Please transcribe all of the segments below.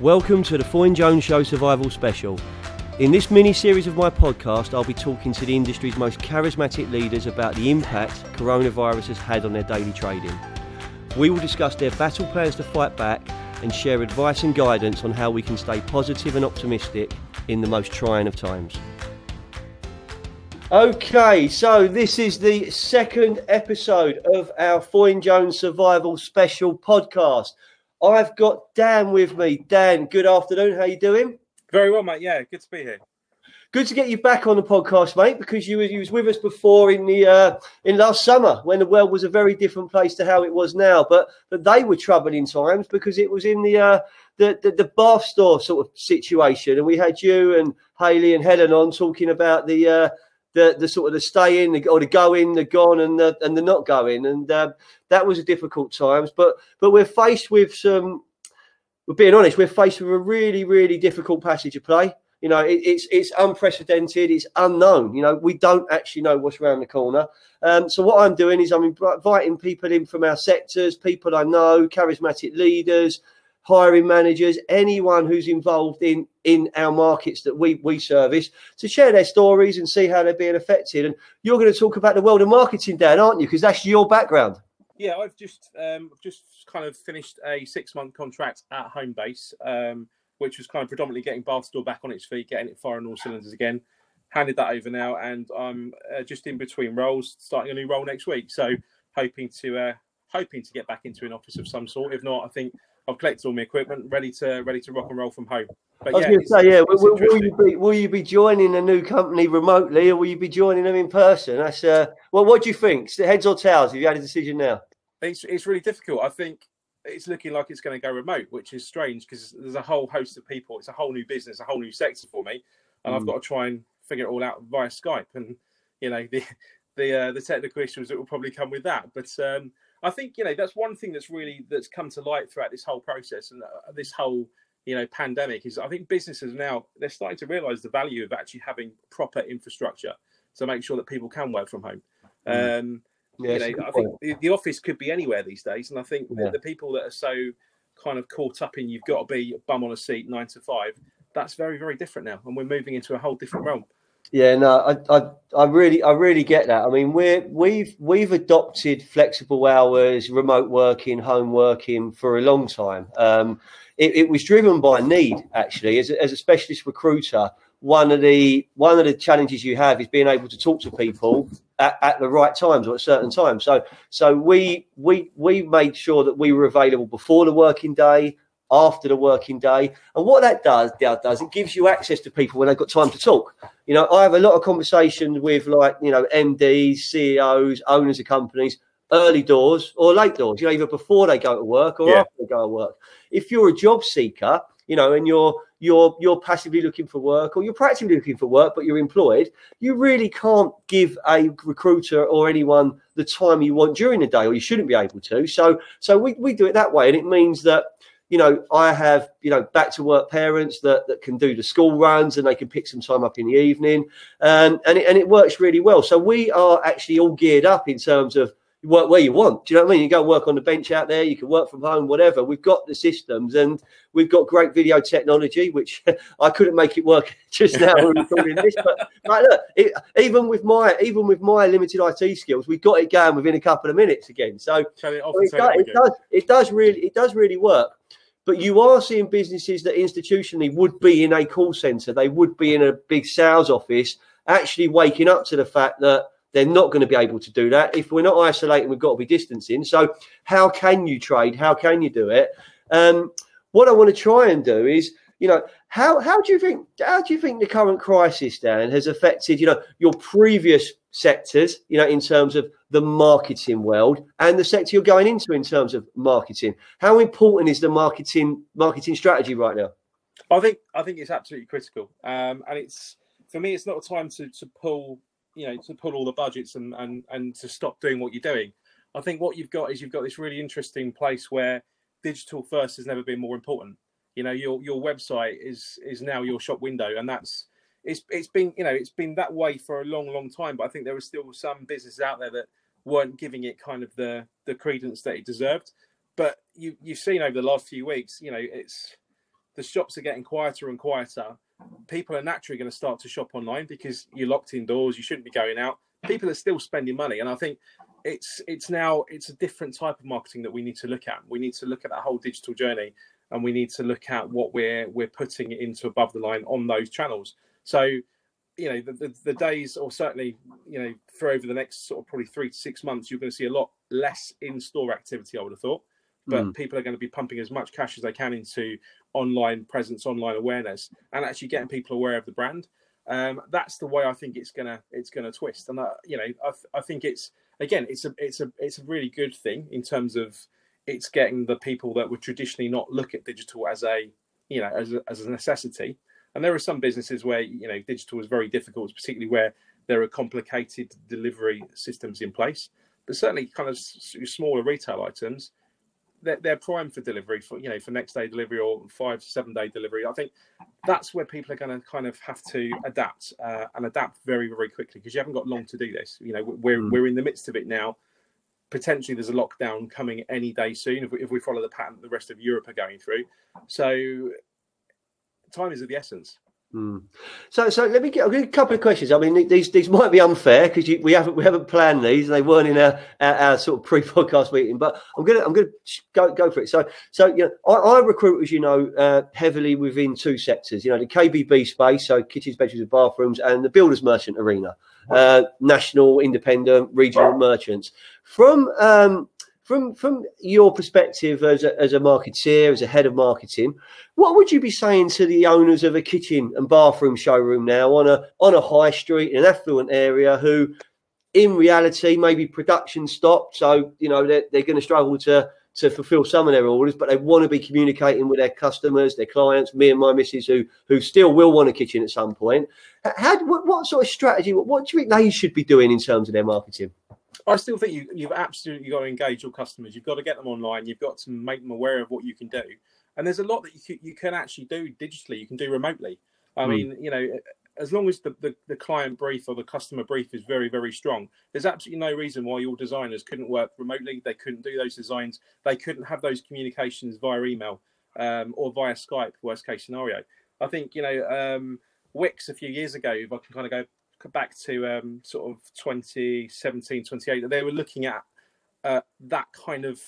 Welcome to the Foyne Jones Show Survival Special. In this mini series of my podcast, I'll be talking to the industry's most charismatic leaders about the impact coronavirus has had on their daily trading. We will discuss their battle plans to fight back and share advice and guidance on how we can stay positive and optimistic in the most trying of times. Okay, so this is the second episode of our Foyne Jones Survival Special podcast. I've got Dan with me. Dan, good afternoon. How you doing? Very well, mate. Yeah, good to be here. Good to get you back on the podcast, mate, because you were you was with us before in the uh, in last summer when the world was a very different place to how it was now. But but they were troubling times because it was in the uh, the, the, the bath store sort of situation, and we had you and Haley and Helen on talking about the uh, the the sort of the stay in or the go in, the gone, and the and the not going, and uh, that was a difficult times. But but we're faced with some. We're being honest. We're faced with a really really difficult passage of play. You know, it, it's it's unprecedented. It's unknown. You know, we don't actually know what's around the corner. Um, so what I'm doing is I'm inviting people in from our sectors, people I know, charismatic leaders, hiring managers, anyone who's involved in in our markets that we we service, to share their stories and see how they're being affected. And you're going to talk about the world of marketing, Dan, aren't you? Because that's your background. Yeah, I've just um, just kind of finished a six month contract at Homebase. Um, which was kind of predominantly getting Bath Store back on its feet, getting it firing all cylinders again. Handed that over now, and I'm uh, just in between roles, starting a new role next week. So hoping to uh, hoping to get back into an office of some sort. If not, I think I've collected all my equipment, ready to ready to rock and roll from home. But I was yeah, going to say, yeah, will, will, you be will you be joining a new company remotely, or will you be joining them in person? That's uh, well, what do you think? Heads or tails? Have you had a decision now? It's it's really difficult. I think it's looking like it's going to go remote, which is strange because there's a whole host of people. It's a whole new business, a whole new sector for me, and mm. I've got to try and figure it all out via Skype. And you know the the uh, the technical issues that will probably come with that. But um, I think you know that's one thing that's really that's come to light throughout this whole process and uh, this whole you know pandemic is I think businesses now they're starting to realise the value of actually having proper infrastructure to make sure that people can work from home. Mm. Um, yeah, you know, I think the, the, office could be anywhere these days, and I think yeah. the, the, people that are so kind of caught up in you've got to be bum on a seat nine to five. That's very very different now, and we're moving into a whole different realm. Yeah, no, I, I, I really, I really get that. I mean, we're we've we've adopted flexible hours, remote working, home working for a long time. Um, it, it was driven by need, actually, as a, as a specialist recruiter one of the one of the challenges you have is being able to talk to people at, at, the right times or at certain times. So so we we we made sure that we were available before the working day, after the working day, and what that does Dan, does it gives you access to people when they've got time to talk. You know, I have a lot of conversations with like you know MDs, CEOs, owners of companies. Early doors or late doors, you know, either before they go to work or yeah. after they go to work. If you're a job seeker, you know, and you're you're you're passively looking for work or you're practically looking for work, but you're employed, you really can't give a recruiter or anyone the time you want during the day, or you shouldn't be able to. So so we, we do it that way, and it means that you know I have you know back to work parents that that can do the school runs and they can pick some time up in the evening, and and it, and it works really well. So we are actually all geared up in terms of work where you want. Do you know what I mean? You go work on the bench out there, you can work from home, whatever. We've got the systems and we've got great video technology, which I couldn't make it work just now recording this. But, but look, it, even with my even with my limited IT skills, we got it going within a couple of minutes again. So, so it, it, does, it, does, it does really it does really work. But you are seeing businesses that institutionally would be in a call center, they would be in a big sales office, actually waking up to the fact that they're not going to be able to do that. If we're not isolating, we've got to be distancing. So, how can you trade? How can you do it? Um, what I want to try and do is, you know, how how do you think how do you think the current crisis, Dan, has affected, you know, your previous sectors, you know, in terms of the marketing world and the sector you're going into in terms of marketing? How important is the marketing marketing strategy right now? I think I think it's absolutely critical, um, and it's for me, it's not a time to to pull you know to pull all the budgets and and and to stop doing what you're doing. I think what you've got is you've got this really interesting place where digital first has never been more important. You know, your your website is is now your shop window, and that's it's it's been you know it's been that way for a long long time. But I think there are still some businesses out there that weren't giving it kind of the the credence that it deserved. But you you've seen over the last few weeks, you know, it's the shops are getting quieter and quieter. People are naturally going to start to shop online because you're locked indoors. You shouldn't be going out. People are still spending money, and I think it's it's now it's a different type of marketing that we need to look at. We need to look at that whole digital journey, and we need to look at what we're we're putting into above the line on those channels. So, you know, the, the, the days, or certainly, you know, for over the next sort of probably three to six months, you're going to see a lot less in store activity. I would have thought but mm. people are going to be pumping as much cash as they can into online presence, online awareness, and actually getting people aware of the brand. Um, that's the way I think it's gonna it's gonna twist. And uh, you know, I, th- I think it's again, it's a it's a it's a really good thing in terms of it's getting the people that would traditionally not look at digital as a you know as a, as a necessity. And there are some businesses where you know digital is very difficult, particularly where there are complicated delivery systems in place. But certainly, kind of smaller retail items, they're, they're prime for delivery for you know for next day delivery or five to seven day delivery. I think that's where people are going to kind of have to adapt uh, and adapt very very quickly because you haven't got long to do this. You know we're mm. we're in the midst of it now. Potentially, there's a lockdown coming any day soon if we, if we follow the pattern the rest of Europe are going through. So, time is of the essence. Mm. So, so let me get, a couple of questions. I mean, these these might be unfair because we haven't we haven't planned these, they weren't in our, our, our sort of pre-podcast meeting. But I'm gonna I'm gonna go go for it. So, so you know, I, I recruit, as you know, uh, heavily within two sectors. You know, the KBB space, so kitchens, bedrooms, and bathrooms, and the builders merchant arena, uh, national, independent, regional merchants. From um, from from your perspective as a, as a marketeer, as a head of marketing, what would you be saying to the owners of a kitchen and bathroom showroom now on a on a high street in an affluent area who, in reality, maybe production stopped, so you know they're, they're going to struggle to to fulfill some of their orders, but they want to be communicating with their customers, their clients, me and my missus who who still will want a kitchen at some point. How, what, what sort of strategy? What, what do you think they should be doing in terms of their marketing? I still think you, you've absolutely got to engage your customers. You've got to get them online. You've got to make them aware of what you can do. And there's a lot that you can, you can actually do digitally. You can do remotely. I mm. mean, you know, as long as the, the, the, client brief or the customer brief is very, very strong, there's absolutely no reason why your designers couldn't work remotely. They couldn't do those designs. They couldn't have those communications via email um, or via Skype, worst case scenario. I think, you know, um, Wickes a few years ago, if I can kind of go back to um, sort of 2017, 28, they were looking at uh, that kind of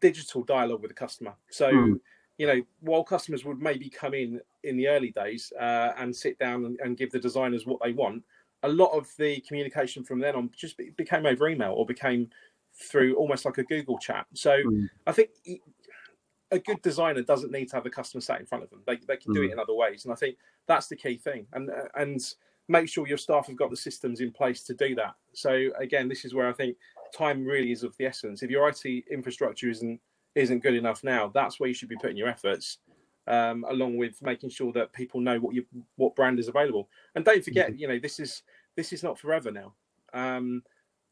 digital dialogue with the customer. So, mm. you know, while customers would maybe come in in the early days uh, and sit down and, and, give the designers what they want, a lot of the communication from then on just became over email or became through almost like a Google chat. So, mm. I think a good designer doesn't need to have the customer sat in front of them. They, they can mm. do it hmm. in other ways, and I think that's the key thing. And uh, and make sure your staff have got the systems in place to do that. So again, this is where I think time really is of the essence. If your IT infrastructure isn't isn't good enough now, that's where you should be putting your efforts, um, along with making sure that people know what you what brand is available. And don't forget, mm-hmm. you know, this is this is not forever now. Um,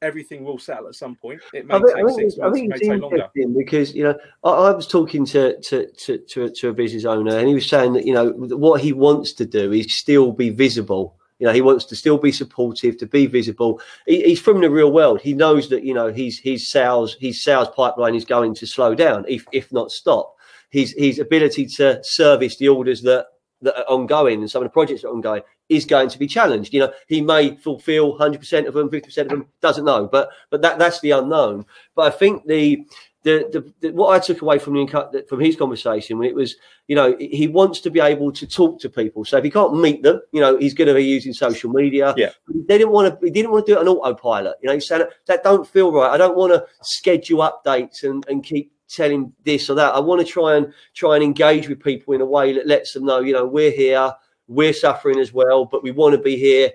everything will settle at some point. It may I think, take six months, it may take longer. Because you know, I, I was talking to to, to to to a business owner, and he was saying that you know what he wants to do is still be visible you know, he wants to still be supportive, to be visible. He, he's from the real world. He knows that you know his his sales his sales pipeline is going to slow down, if if not stop. His his ability to service the orders that that are ongoing and some of the projects that are ongoing is going to be challenged. You know, he may fulfill 100% of them, 50% of them, doesn't know, but but that that's the unknown. But I think the the, the, the, what I took away from the, from his conversation when it was, you know, he wants to be able to talk to people. So if he can't meet them, you know, he's going to be using social media. Yeah. They didn't want to. He didn't want to do it on autopilot. You know, he said that don't feel right. I don't want to schedule updates and, and keep telling this or that. I want to try and try and engage with people in a way that lets them know, you know, we're here, we're suffering as well, but we want to be here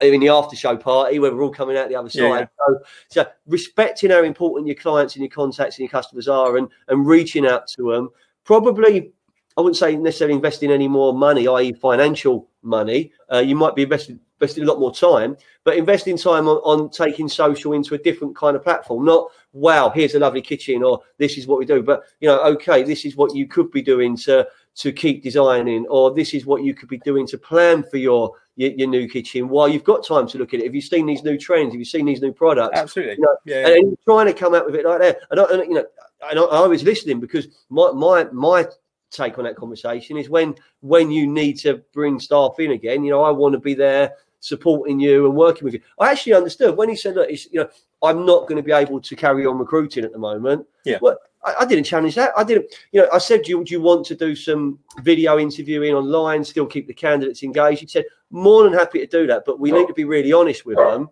in the after show party where we're all coming out the other side. Yeah. So, so, respecting how important your clients and your contacts and your customers are and, and reaching out to them, probably, I wouldn't say necessarily investing any more money, i.e., financial money. Uh, you might be investing, investing a lot more time, but investing time on, on taking social into a different kind of platform. Not, wow, here's a lovely kitchen or this is what we do, but, you know, okay, this is what you could be doing to to keep designing, or this is what you could be doing to plan for your your, your, new kitchen while you've got time to look at it. Have you seen these new trends? Have you seen these new products? Absolutely. You know, yeah, and, and, trying to come out with it like that. And, I, and you know, and I, I was listening because my my my take on that conversation is when when you need to bring staff in again. You know, I want to be there supporting you and working with you. I actually understood when he said, "Look, you know, I'm not going to be able to carry on recruiting at the moment." Yeah. Well, I, I didn't challenge that. I didn't. You know, I said, "Do you, do you want to do some video interviewing online? Still keep the candidates engaged?" He said, "More than happy to do that, but we need to be really honest with them."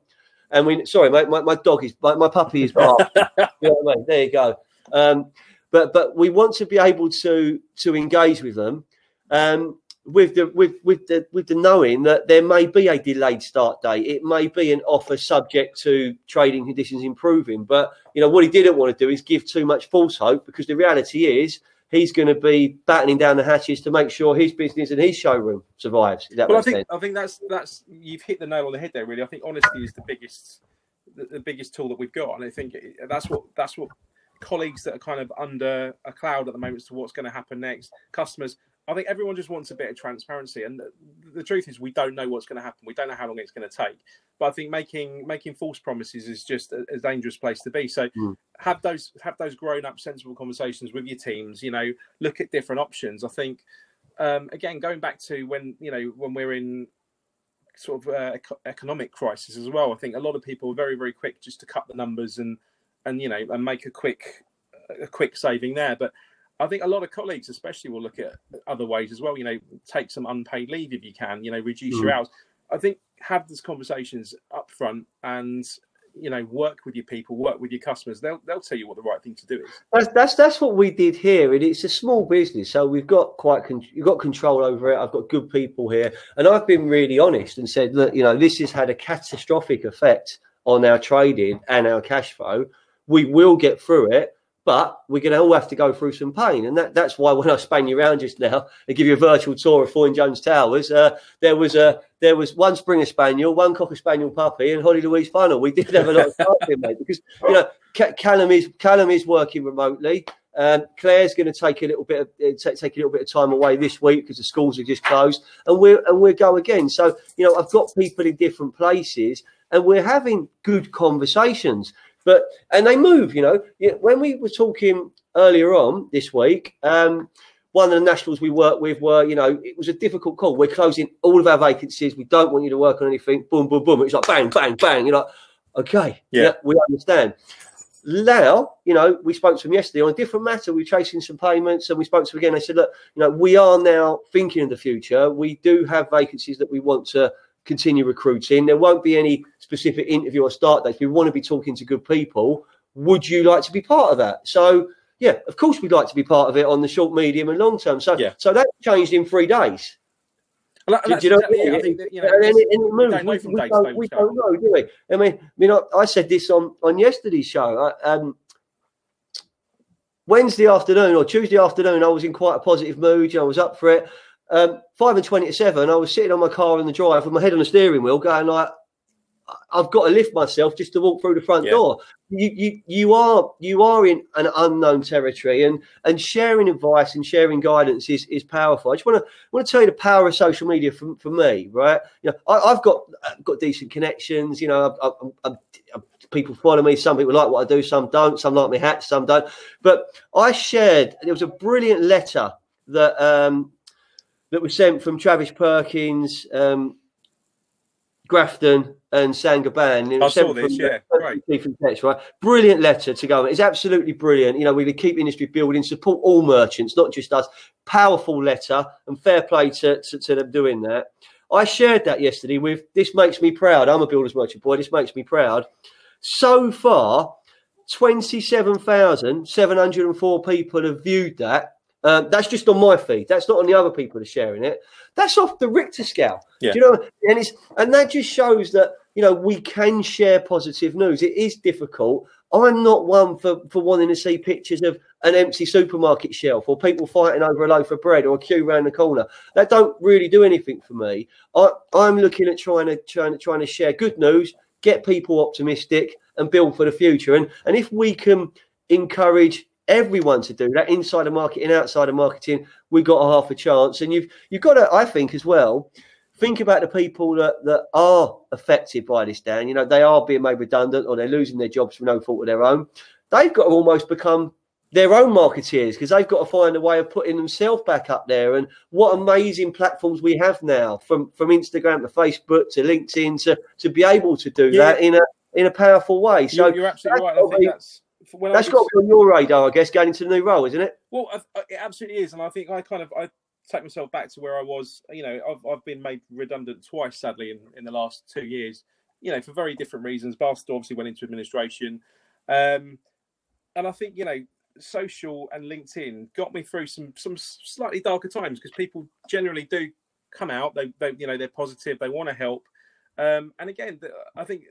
And we, sorry, my, my, my dog is my, my puppy is barking. you know I mean? There you go. Um, but but we want to be able to to engage with them. Um, with the with with the with the knowing that there may be a delayed start date, it may be an offer subject to trading conditions improving. But you know what he didn't want to do is give too much false hope because the reality is he's going to be battening down the hatches to make sure his business and his showroom survives. well, I think sense. I think that's that's you've hit the nail on the head there. Really, I think honesty is the biggest the, the biggest tool that we've got, and I think that's what that's what colleagues that are kind of under a cloud at the moment as to what's going to happen next, customers. I think everyone just wants a bit of transparency, and the, the truth is, we don't know what's going to happen. We don't know how long it's going to take. But I think making making false promises is just a, a dangerous place to be. So mm. have those have those grown up, sensible conversations with your teams. You know, look at different options. I think um, again, going back to when you know when we're in sort of uh, economic crisis as well. I think a lot of people are very very quick just to cut the numbers and and you know and make a quick a quick saving there, but I think a lot of colleagues, especially, will look at other ways as well. You know, take some unpaid leave if you can. You know, reduce mm. your hours. I think have these conversations up front and you know work with your people, work with your customers. They'll they'll tell you what the right thing to do is. That's that's, that's what we did here, and it's a small business, so we've got quite con- you've got control over it. I've got good people here, and I've been really honest and said, look, you know, this has had a catastrophic effect on our trading and our cash flow. We will get through it but we're going to all have to go through some pain. And that, that's why when I span you around just now and give you a virtual tour of Foyne Jones Towers, uh, there was a there was one Springer Spaniel, one Cocker Spaniel puppy, and Holly Louise Funnel. We did have a lot of fun here, mate, because you know Callum is Callum is working remotely. Um, Claire's going to take a little bit of uh, take, take a little bit of time away this week because the schools are just closed, and we're and we'll go again. So you know, I've got people in different places, and we're having good conversations. But and they move, you know. When we were talking earlier on this week, um, one of the nationals we work with were, you know, it was a difficult call. We're closing all of our vacancies. We don't want you to work on anything. Boom, boom, boom. It's like bang, bang, bang. You're like, okay, yeah, yeah we understand. Now, you know, we spoke to them yesterday on a different matter. We are chasing some payments and we spoke to them again. They said, look, you know, we are now thinking of the future. We do have vacancies that we want to continue recruiting. There won't be any specific interview or start dates. We want to be talking to good people. Would you like to be part of that? So, yeah, of course, we'd like to be part of it on the short, medium, and long term. So, yeah. so that changed in three days. Well, do, you know I think that, you know, and, and, it, moves. We, we, we, don't, we don't, know, do we? I mean, I mean, I, I said this on on yesterday's show. I, um, Wednesday afternoon or Tuesday afternoon, I was in quite a positive mood. You know, I was up for it. Um, five and twenty to seven, I was sitting on my car in the drive with my head on the steering wheel, going like, "I've got to lift myself just to walk through the front yeah. door." You, you, you are, you are in an unknown territory, and and sharing advice and sharing guidance is, is powerful. I just want to want to tell you the power of social media for, for me, right? You know, I, have got I've got decent connections. You know, I, I, I, people follow me. Some people like what I do, some don't. Some like my hats, some don't. But I shared. There was a brilliant letter that. Um, that was sent from Travis Perkins, um, Grafton, and Saint-Gobain. I saw this, yeah, right. Text, right. Brilliant letter to go. It's absolutely brilliant. You know, we keep industry building, support all merchants, not just us. Powerful letter, and fair play to, to, to them doing that. I shared that yesterday with this makes me proud. I'm a builder's merchant boy. This makes me proud. So far, 27,704 people have viewed that um, that's just on my feed. That's not on the other people that are sharing it. That's off the Richter scale. Yeah. Do you know? And it's and that just shows that you know we can share positive news. It is difficult. I'm not one for, for wanting to see pictures of an empty supermarket shelf or people fighting over a loaf of bread or a queue around the corner. That don't really do anything for me. I, I'm looking at trying to trying to trying to share good news, get people optimistic, and build for the future. And and if we can encourage everyone to do that inside of marketing, outside of marketing. We've got a half a chance, and you've you've got to, I think, as well. Think about the people that, that are affected by this, Dan. You know, they are being made redundant or they're losing their jobs for no fault of their own. They've got to almost become their own marketeers because they've got to find a way of putting themselves back up there. And what amazing platforms we have now, from from Instagram to Facebook to LinkedIn, to to be able to do yeah. that in a in a powerful way. So you're, you're absolutely right. I think that's when that's got to be on your radar, I guess, going into the new role, isn't it? Well, it absolutely is, and I think I kind of I take myself back to where I was. You know, I've I've been made redundant twice, sadly, in, in the last two years. You know, for very different reasons. Bath Store obviously went into administration, um, and I think you know, social and LinkedIn got me through some some slightly darker times because people generally do come out. They, they you know they're positive. They want to help. Um, and again, I think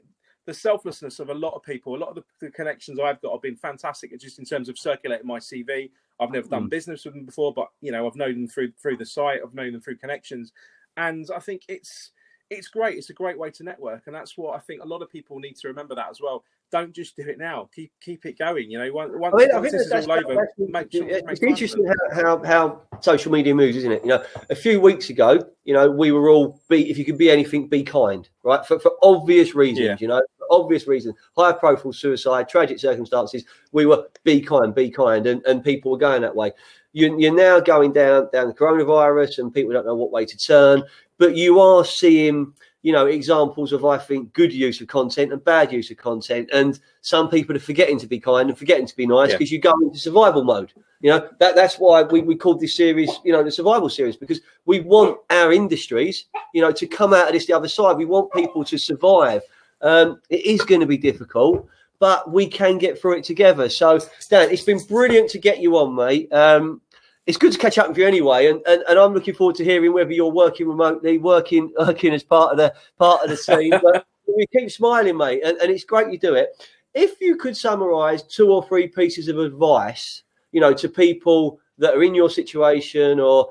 the selflessness of a lot of people, a lot of the, the, connections I've got have been fantastic just in terms of circulating my CV. I've never done mm. business with them before, but you know, I've known them through through the site, I've known them through connections. And I think it's it's great. It's a great way to network, and that's what I think a lot of people need to remember that as well. Don't just do it now. Keep keep it going. You know, once, once, I mean, once this is all over, make sure, it's interesting how, how, how social media moves, isn't it? You know, a few weeks ago, you know, we were all be if you could be anything, be kind, right? For for obvious reasons, yeah. you know, obvious reasons, high profile suicide, tragic circumstances. We were be kind, be kind, and and people were going that way. You, you're now going down down the coronavirus, and people don't know what way to turn but you are seeing you know examples of i think good use of content and bad use of content and some people are forgetting to be kind and forgetting to be nice because yeah. you go into survival mode you know that that's why we, we called this series you know the survival series because we want our industries you know to come out of this the other side we want people to survive um, it is going to be difficult but we can get through it together so dan it's been brilliant to get you on mate um, it's good to catch up with you anyway, and, and, and I'm looking forward to hearing whether you're working remotely, working working as part of the part of the team. but we keep smiling, mate, and, and it's great you do it. If you could summarise two or three pieces of advice, you know, to people that are in your situation or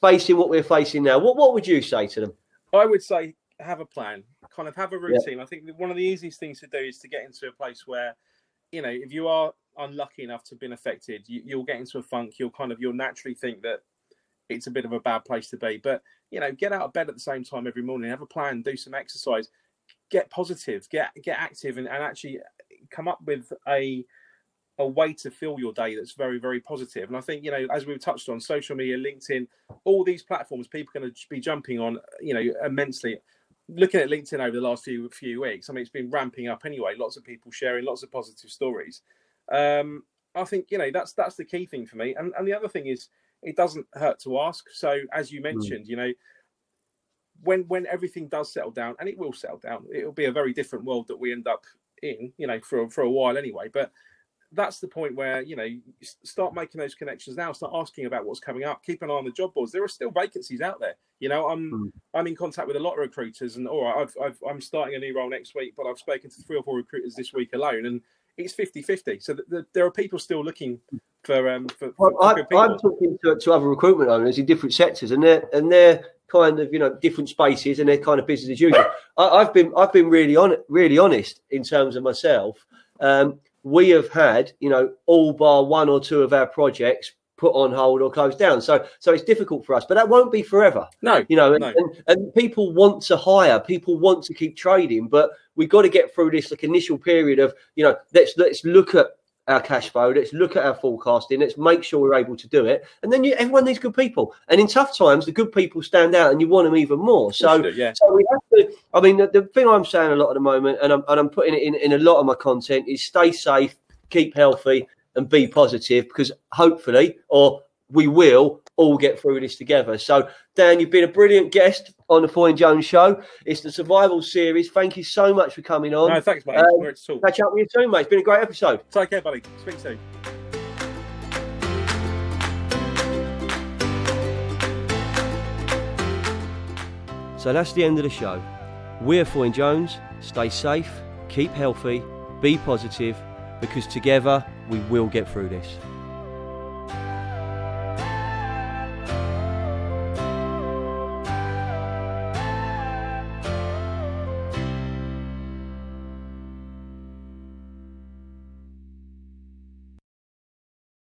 facing what we're facing now, what what would you say to them? I would say have a plan, kind of have a routine. Yeah. I think one of the easiest things to do is to get into a place where, you know, if you are unlucky enough to have been affected, you, you'll get into a funk. You'll kind of you'll naturally think that it's a bit of a bad place to be. But you know, get out of bed at the same time every morning, have a plan, do some exercise, get positive, get get active, and, and actually come up with a a way to fill your day that's very very positive. And I think you know, as we've touched on, social media, LinkedIn, all these platforms, people are going to be jumping on, you know, immensely. Looking at LinkedIn over the last few few weeks, I mean, it's been ramping up anyway. Lots of people sharing lots of positive stories. Um, I think you know that's that's the key thing for me. And and the other thing is it doesn't hurt to ask. So as you hmm. mentioned, mm. you know, when when everything does settle down, and it will settle down, it'll be a very different world that we end up in, you know, for for a while anyway. But that's the point where you know start making those connections now. Start asking about what's coming up. Keep an eye on the job boards. There are still vacancies out there. You know, I'm mm. I'm in contact with a lot of recruiters, and all right, I've, I've I'm starting a new role next week, but I've spoken to three or four recruiters this week alone, and it's 50-50. So the, the, there are people still looking for. Um, for, for, I, am talking to, to other recruitment owners in different sectors, and they're and they're kind of you know different spaces, and they're kind of business as usual. I, have been I've been really on really honest in terms of myself. Um, we have had you know all bar one or two of our projects put on hold or closed down. So so it's difficult for us, but that won't be forever. No, you know, and, no. and, and, people want to hire, people want to keep trading, but we've got to get through this like initial period of you know let's let's look at our cash flow, let's look at our forecasting, let's make sure we're able to do it, and then you, everyone needs good people. And in tough times, the good people stand out, and you want them even more. So, yeah. so we have to. I mean, the, the thing I'm saying a lot at the moment, and I'm and I'm putting it in in a lot of my content is stay safe, keep healthy, and be positive because hopefully, or we will all get through this together. So, Dan, you've been a brilliant guest on the Foyne Jones Show. It's the Survival Series. Thank you so much for coming on. No, thanks, mate. Um, catch up with you soon, mate. It's been a great episode. Take care, buddy. Speak soon. So that's the end of the show. We're Foyne Jones. Stay safe, keep healthy, be positive, because together we will get through this.